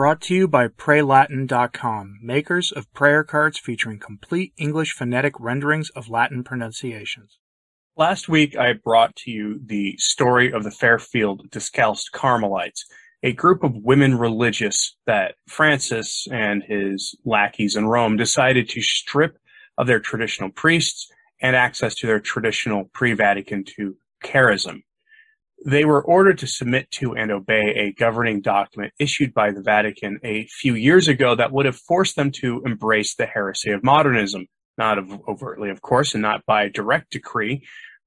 Brought to you by PrayLatin.com, makers of prayer cards featuring complete English phonetic renderings of Latin pronunciations. Last week, I brought to you the story of the Fairfield Discalced Carmelites, a group of women religious that Francis and his lackeys in Rome decided to strip of their traditional priests and access to their traditional pre-Vatican II charism. They were ordered to submit to and obey a governing document issued by the Vatican a few years ago that would have forced them to embrace the heresy of modernism, not overtly, of course, and not by direct decree,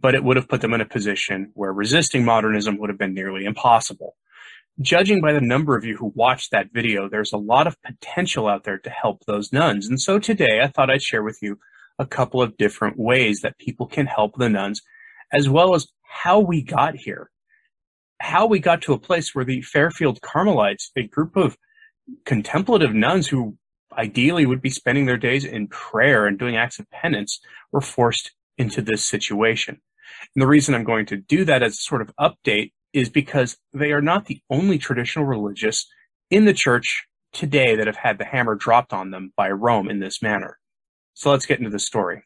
but it would have put them in a position where resisting modernism would have been nearly impossible. Judging by the number of you who watched that video, there's a lot of potential out there to help those nuns. And so today I thought I'd share with you a couple of different ways that people can help the nuns, as well as how we got here how we got to a place where the Fairfield Carmelites, a group of contemplative nuns who ideally would be spending their days in prayer and doing acts of penance, were forced into this situation. And the reason I'm going to do that as a sort of update is because they are not the only traditional religious in the church today that have had the hammer dropped on them by Rome in this manner. So let's get into the story.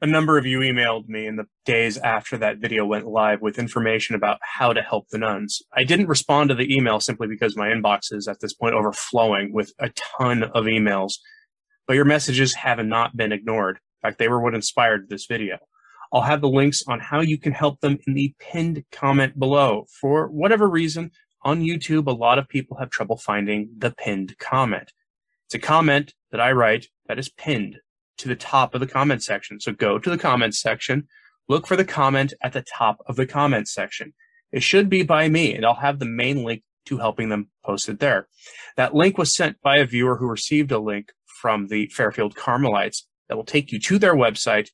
A number of you emailed me in the days after that video went live with information about how to help the nuns. I didn't respond to the email simply because my inbox is at this point overflowing with a ton of emails, but your messages have not been ignored. In fact, they were what inspired this video. I'll have the links on how you can help them in the pinned comment below. For whatever reason, on YouTube, a lot of people have trouble finding the pinned comment. It's a comment that I write that is pinned to the top of the comment section. So go to the comments section, look for the comment at the top of the comment section. It should be by me, and I'll have the main link to helping them posted there. That link was sent by a viewer who received a link from the Fairfield Carmelites that will take you to their website,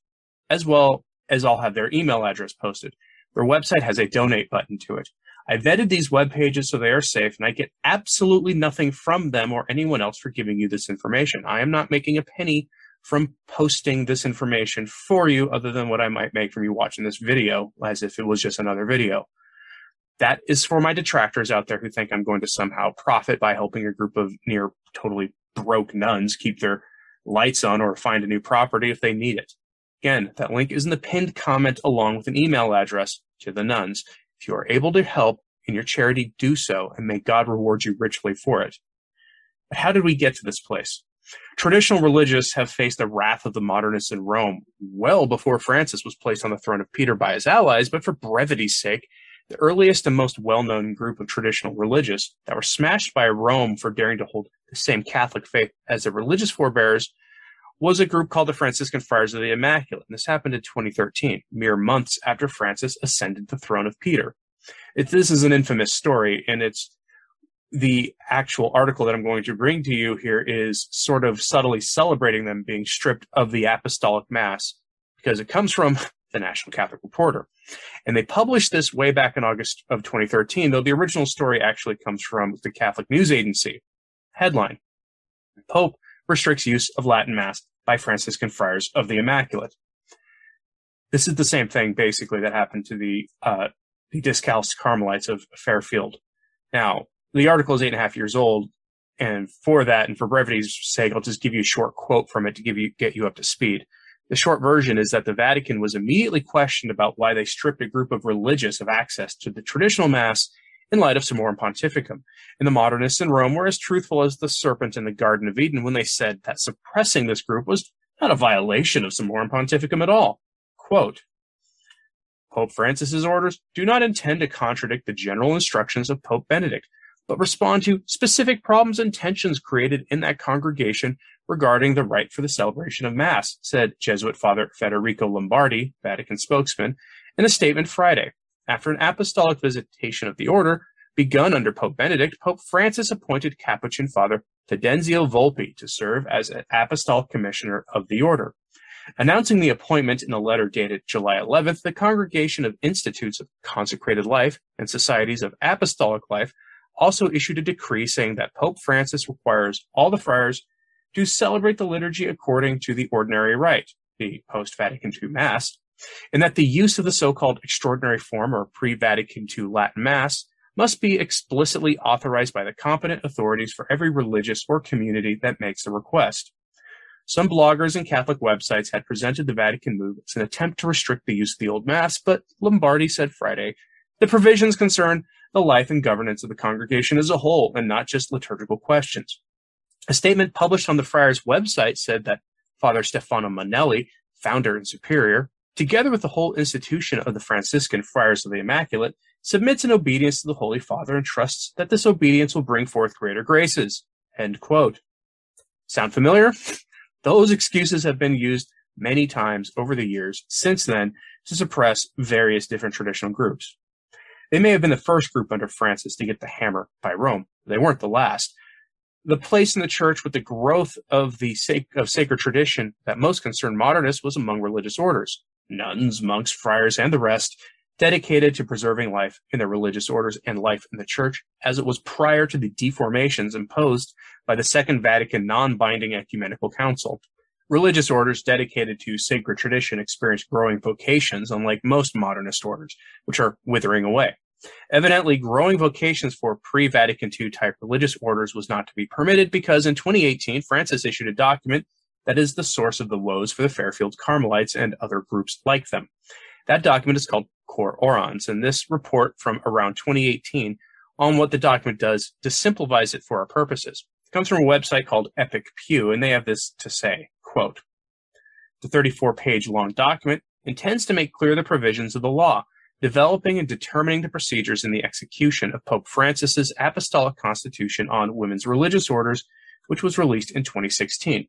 as well as I'll have their email address posted. Their website has a donate button to it. I vetted these web pages so they are safe, and I get absolutely nothing from them or anyone else for giving you this information. I am not making a penny from posting this information for you other than what I might make from you watching this video as if it was just another video. That is for my detractors out there who think I'm going to somehow profit by helping a group of near totally broke nuns keep their lights on or find a new property if they need it. Again, that link is in the pinned comment along with an email address to the nuns. If you are able to help in your charity, do so, and may God reward you richly for it. But how did we get to this place? Traditional religious have faced the wrath of the modernists in Rome well before Francis was placed on the throne of Peter by his allies, but for brevity's sake, the earliest and most well known group of traditional religious that were smashed by Rome for daring to hold the same Catholic faith as their religious forebears was a group called the Franciscan Friars of the Immaculate. And this happened in 2013, mere months after Francis ascended the throne of Peter. It, this is an infamous story, and it's the actual article that I'm going to bring to you here is sort of subtly celebrating them being stripped of the apostolic mass because it comes from the National Catholic Reporter. And they published this way back in August of 2013, though the original story actually comes from the Catholic News Agency. Headline Pope restricts use of Latin Mass by Franciscan Friars of the Immaculate. This is the same thing, basically, that happened to the uh, the Discalced Carmelites of Fairfield. Now, the article is eight and a half years old. And for that, and for brevity's sake, I'll just give you a short quote from it to give you, get you up to speed. The short version is that the Vatican was immediately questioned about why they stripped a group of religious of access to the traditional mass in light of Summorum Pontificum. And the modernists in Rome were as truthful as the serpent in the Garden of Eden when they said that suppressing this group was not a violation of Summorum Pontificum at all. Quote, Pope Francis's orders do not intend to contradict the general instructions of Pope Benedict, but respond to specific problems and tensions created in that congregation regarding the right for the celebration of Mass, said Jesuit Father Federico Lombardi, Vatican spokesman, in a statement Friday. After an apostolic visitation of the order, begun under Pope Benedict, Pope Francis appointed Capuchin Father Fidenzio Volpi to serve as an apostolic commissioner of the order. Announcing the appointment in a letter dated July 11th, the Congregation of Institutes of Consecrated Life and Societies of Apostolic Life also issued a decree saying that Pope Francis requires all the friars to celebrate the liturgy according to the ordinary rite, the post Vatican II Mass, and that the use of the so called extraordinary form or pre Vatican II Latin Mass must be explicitly authorized by the competent authorities for every religious or community that makes the request. Some bloggers and Catholic websites had presented the Vatican move as an attempt to restrict the use of the Old Mass, but Lombardi said Friday the provisions concern the life and governance of the congregation as a whole and not just liturgical questions. A statement published on the Friars website said that Father Stefano Manelli, founder and superior, together with the whole institution of the Franciscan Friars of the Immaculate, submits in obedience to the Holy Father and trusts that this obedience will bring forth greater graces. End quote. Sound familiar? Those excuses have been used many times over the years since then to suppress various different traditional groups. They may have been the first group under Francis to get the hammer by Rome. They weren't the last. The place in the church with the growth of the sac- of sacred tradition that most concerned modernists was among religious orders, nuns, monks, friars, and the rest, dedicated to preserving life in their religious orders and life in the church, as it was prior to the deformations imposed by the Second Vatican non-binding ecumenical council. Religious orders dedicated to sacred tradition experienced growing vocations, unlike most modernist orders, which are withering away. Evidently, growing vocations for pre Vatican II type religious orders was not to be permitted because in 2018, Francis issued a document that is the source of the woes for the Fairfield Carmelites and other groups like them. That document is called Cor Orans, and this report from around 2018 on what the document does to simplifies it for our purposes. It comes from a website called Epic Pew, and they have this to say, quote, the 34 page long document intends to make clear the provisions of the law developing and determining the procedures in the execution of Pope Francis's Apostolic Constitution on Women's Religious Orders, which was released in 2016.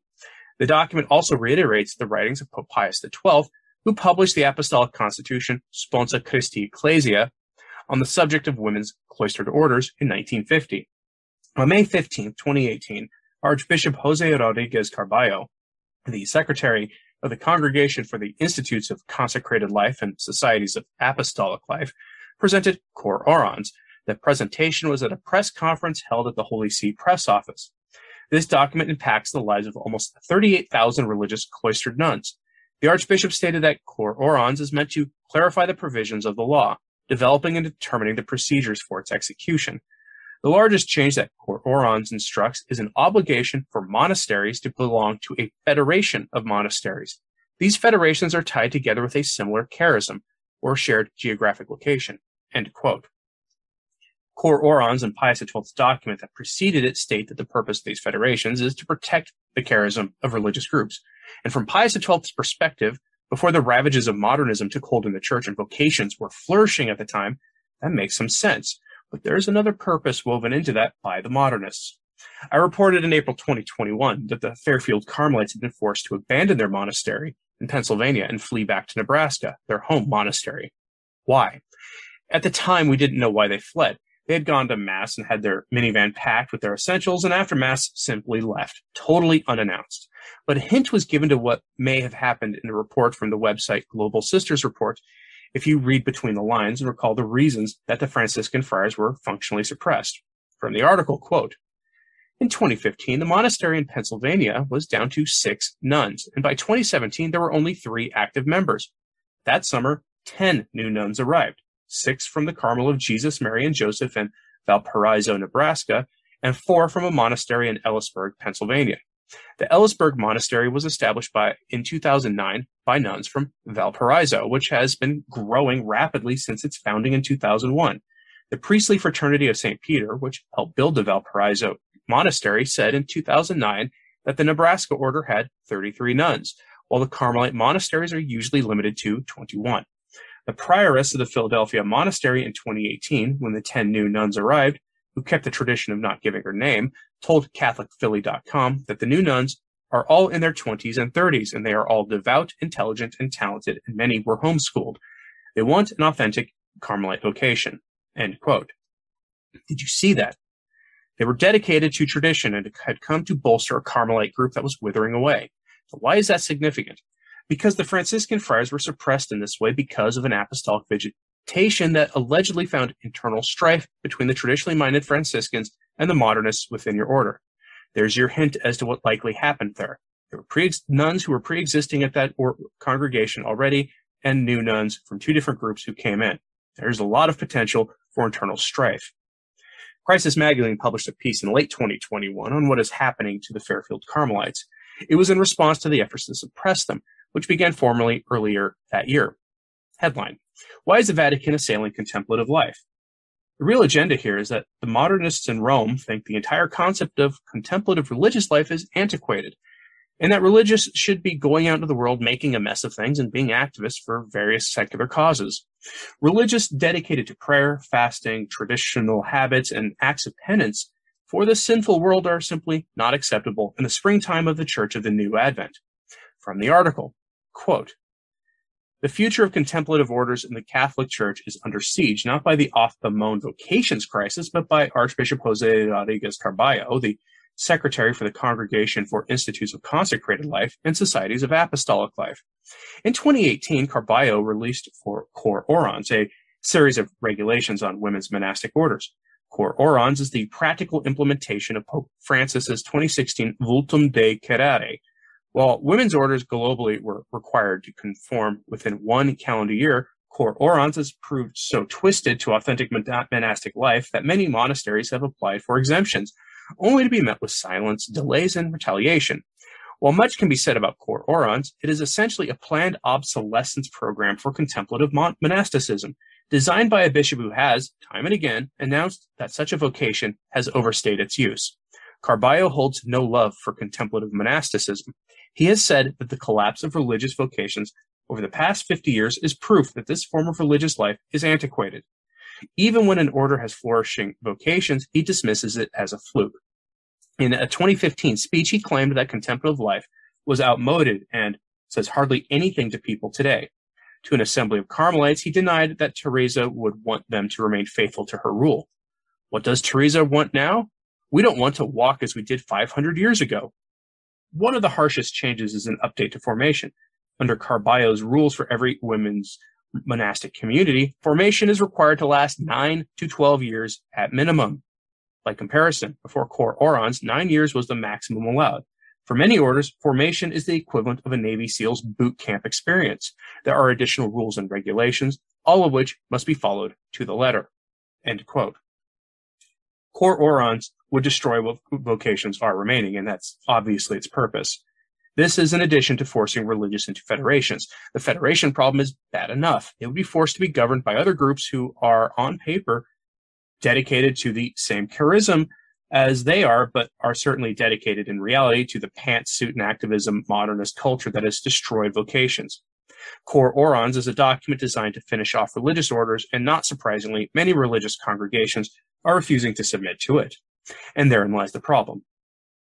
The document also reiterates the writings of Pope Pius XII, who published the Apostolic Constitution Sponsa Christi Ecclesia on the subject of women's cloistered orders in 1950. On May 15, 2018, Archbishop Jose Rodriguez Carballo, the secretary of the Congregation for the Institutes of Consecrated Life and Societies of Apostolic Life, presented Cor Orans. The presentation was at a press conference held at the Holy See press office. This document impacts the lives of almost 38,000 religious cloistered nuns. The Archbishop stated that Cor Orans is meant to clarify the provisions of the law, developing and determining the procedures for its execution. The largest change that Cor Orans instructs is an obligation for monasteries to belong to a federation of monasteries. These federations are tied together with a similar charism or shared geographic location. End quote. Cor Orans and Pius XII's document that preceded it state that the purpose of these federations is to protect the charism of religious groups. And from Pius XII's perspective, before the ravages of modernism took hold in the church and vocations were flourishing at the time, that makes some sense but there's another purpose woven into that by the modernists. I reported in April 2021 that the Fairfield Carmelites had been forced to abandon their monastery in Pennsylvania and flee back to Nebraska, their home monastery. Why? At the time, we didn't know why they fled. They had gone to Mass and had their minivan packed with their essentials, and after Mass simply left, totally unannounced. But a hint was given to what may have happened in a report from the website Global Sisters Report if you read between the lines and recall the reasons that the Franciscan friars were functionally suppressed. From the article, quote, in 2015, the monastery in Pennsylvania was down to six nuns, and by 2017, there were only three active members. That summer, 10 new nuns arrived, six from the Carmel of Jesus, Mary, and Joseph in Valparaiso, Nebraska, and four from a monastery in Elysburg, Pennsylvania. The Elysburg Monastery was established by in 2009 by nuns from Valparaiso, which has been growing rapidly since its founding in 2001. The priestly fraternity of St. Peter, which helped build the Valparaiso Monastery, said in 2009 that the Nebraska order had 33 nuns, while the Carmelite monasteries are usually limited to 21. The prioress of the Philadelphia Monastery in 2018, when the 10 new nuns arrived, who kept the tradition of not giving her name, told CatholicPhilly.com that the new nuns are all in their 20s and 30s, and they are all devout, intelligent, and talented, and many were homeschooled. They want an authentic Carmelite vocation. End quote. Did you see that? They were dedicated to tradition and had come to bolster a Carmelite group that was withering away. So why is that significant? Because the Franciscan friars were suppressed in this way because of an apostolic that allegedly found internal strife between the traditionally minded Franciscans and the modernists within your order. There's your hint as to what likely happened there. There were pre- nuns who were pre-existing at that or- congregation already, and new nuns from two different groups who came in. There's a lot of potential for internal strife. Crisis Magazine published a piece in late 2021 on what is happening to the Fairfield Carmelites. It was in response to the efforts to suppress them, which began formally earlier that year. Headline Why is the Vatican assailing contemplative life? The real agenda here is that the modernists in Rome think the entire concept of contemplative religious life is antiquated, and that religious should be going out into the world making a mess of things and being activists for various secular causes. Religious dedicated to prayer, fasting, traditional habits, and acts of penance for the sinful world are simply not acceptable in the springtime of the Church of the New Advent. From the article, quote, the future of contemplative orders in the Catholic Church is under siege, not by the off the moan vocations crisis, but by Archbishop Jose Rodriguez Carballo, the secretary for the Congregation for Institutes of Consecrated Life and Societies of Apostolic Life. In 2018, Carballo released for Cor Orans a series of regulations on women's monastic orders. Cor Orans is the practical implementation of Pope Francis's 2016 Vultum Dei Quaerere. While women's orders globally were required to conform within one calendar year, Cor Orans has proved so twisted to authentic monastic life that many monasteries have applied for exemptions, only to be met with silence, delays, and retaliation. While much can be said about Cor Orans, it is essentially a planned obsolescence program for contemplative mon- monasticism, designed by a bishop who has, time and again, announced that such a vocation has overstayed its use. Carballo holds no love for contemplative monasticism. He has said that the collapse of religious vocations over the past 50 years is proof that this form of religious life is antiquated. Even when an order has flourishing vocations, he dismisses it as a fluke. In a 2015 speech, he claimed that contemplative life was outmoded and says hardly anything to people today. To an assembly of Carmelites, he denied that Teresa would want them to remain faithful to her rule. What does Teresa want now? We don't want to walk as we did 500 years ago. One of the harshest changes is an update to formation. Under Carballo's rules for every women's monastic community, formation is required to last 9 to 12 years at minimum. By comparison, before Cor Orans, nine years was the maximum allowed. For many orders, formation is the equivalent of a Navy SEALs boot camp experience. There are additional rules and regulations, all of which must be followed to the letter. End quote. Cor Orans would destroy what vocations are remaining, and that's obviously its purpose. This is in addition to forcing religious into federations. The federation problem is bad enough. It would be forced to be governed by other groups who are, on paper, dedicated to the same charism as they are, but are certainly dedicated in reality to the pantsuit and activism modernist culture that has destroyed vocations. Cor Orans is a document designed to finish off religious orders, and not surprisingly, many religious congregations are refusing to submit to it. And therein lies the problem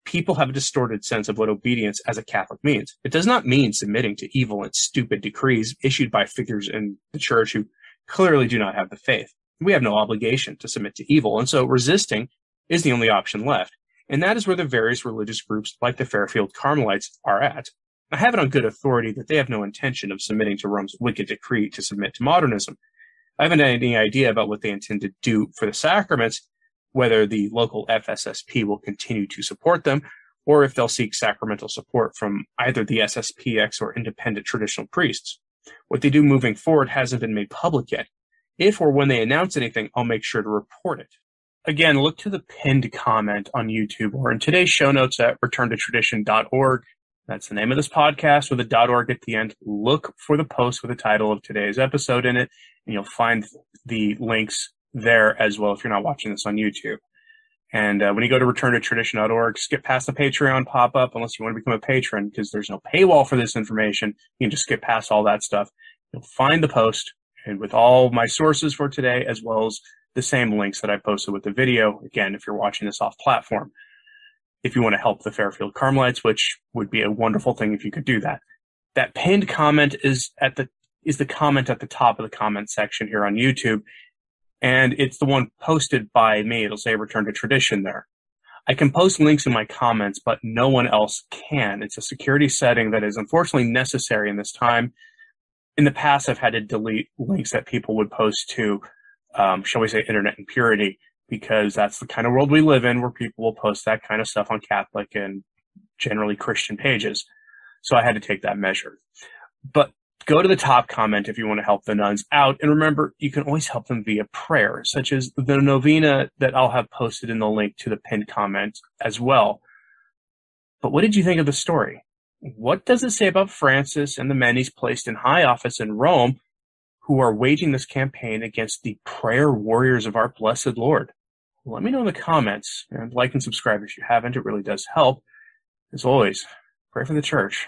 people have a distorted sense of what obedience as a Catholic means. It does not mean submitting to evil and stupid decrees issued by figures in the church who clearly do not have the faith. We have no obligation to submit to evil, and so resisting is the only option left. And that is where the various religious groups like the Fairfield Carmelites are at. I have it on good authority that they have no intention of submitting to Rome's wicked decree to submit to modernism. I haven't any idea about what they intend to do for the sacraments, whether the local FSSP will continue to support them or if they'll seek sacramental support from either the SSPX or independent traditional priests. What they do moving forward hasn't been made public yet. If or when they announce anything, I'll make sure to report it. Again, look to the pinned comment on YouTube or in today's show notes at returntotradition.org. That's the name of this podcast with a .org at the end. Look for the post with the title of today's episode in it, and you'll find the links there as well if you're not watching this on YouTube. And uh, when you go to returntotradition.org, skip past the Patreon pop up unless you want to become a patron because there's no paywall for this information. You can just skip past all that stuff. You'll find the post and with all my sources for today, as well as the same links that I posted with the video. Again, if you're watching this off platform, if you want to help the Fairfield Carmelites, which would be a wonderful thing if you could do that. That pinned comment is at the is the comment at the top of the comment section here on YouTube and it's the one posted by me. It'll say return to tradition there. I can post links in my comments, but no one else can. It's a security setting that is unfortunately necessary in this time. In the past, I've had to delete links that people would post to, um, shall we say, internet impurity, because that's the kind of world we live in where people will post that kind of stuff on Catholic and generally Christian pages. So I had to take that measure. But go to the top comment if you want to help the nuns out. And remember, you can always help them via prayer, such as the novena that I'll have posted in the link to the pinned comment as well. But what did you think of the story? What does it say about Francis and the men he's placed in high office in Rome who are waging this campaign against the prayer warriors of our blessed Lord? Let me know in the comments and like and subscribe if you haven't. It really does help. As always, pray for the church.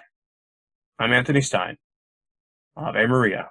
I'm Anthony Stine. Ave Maria.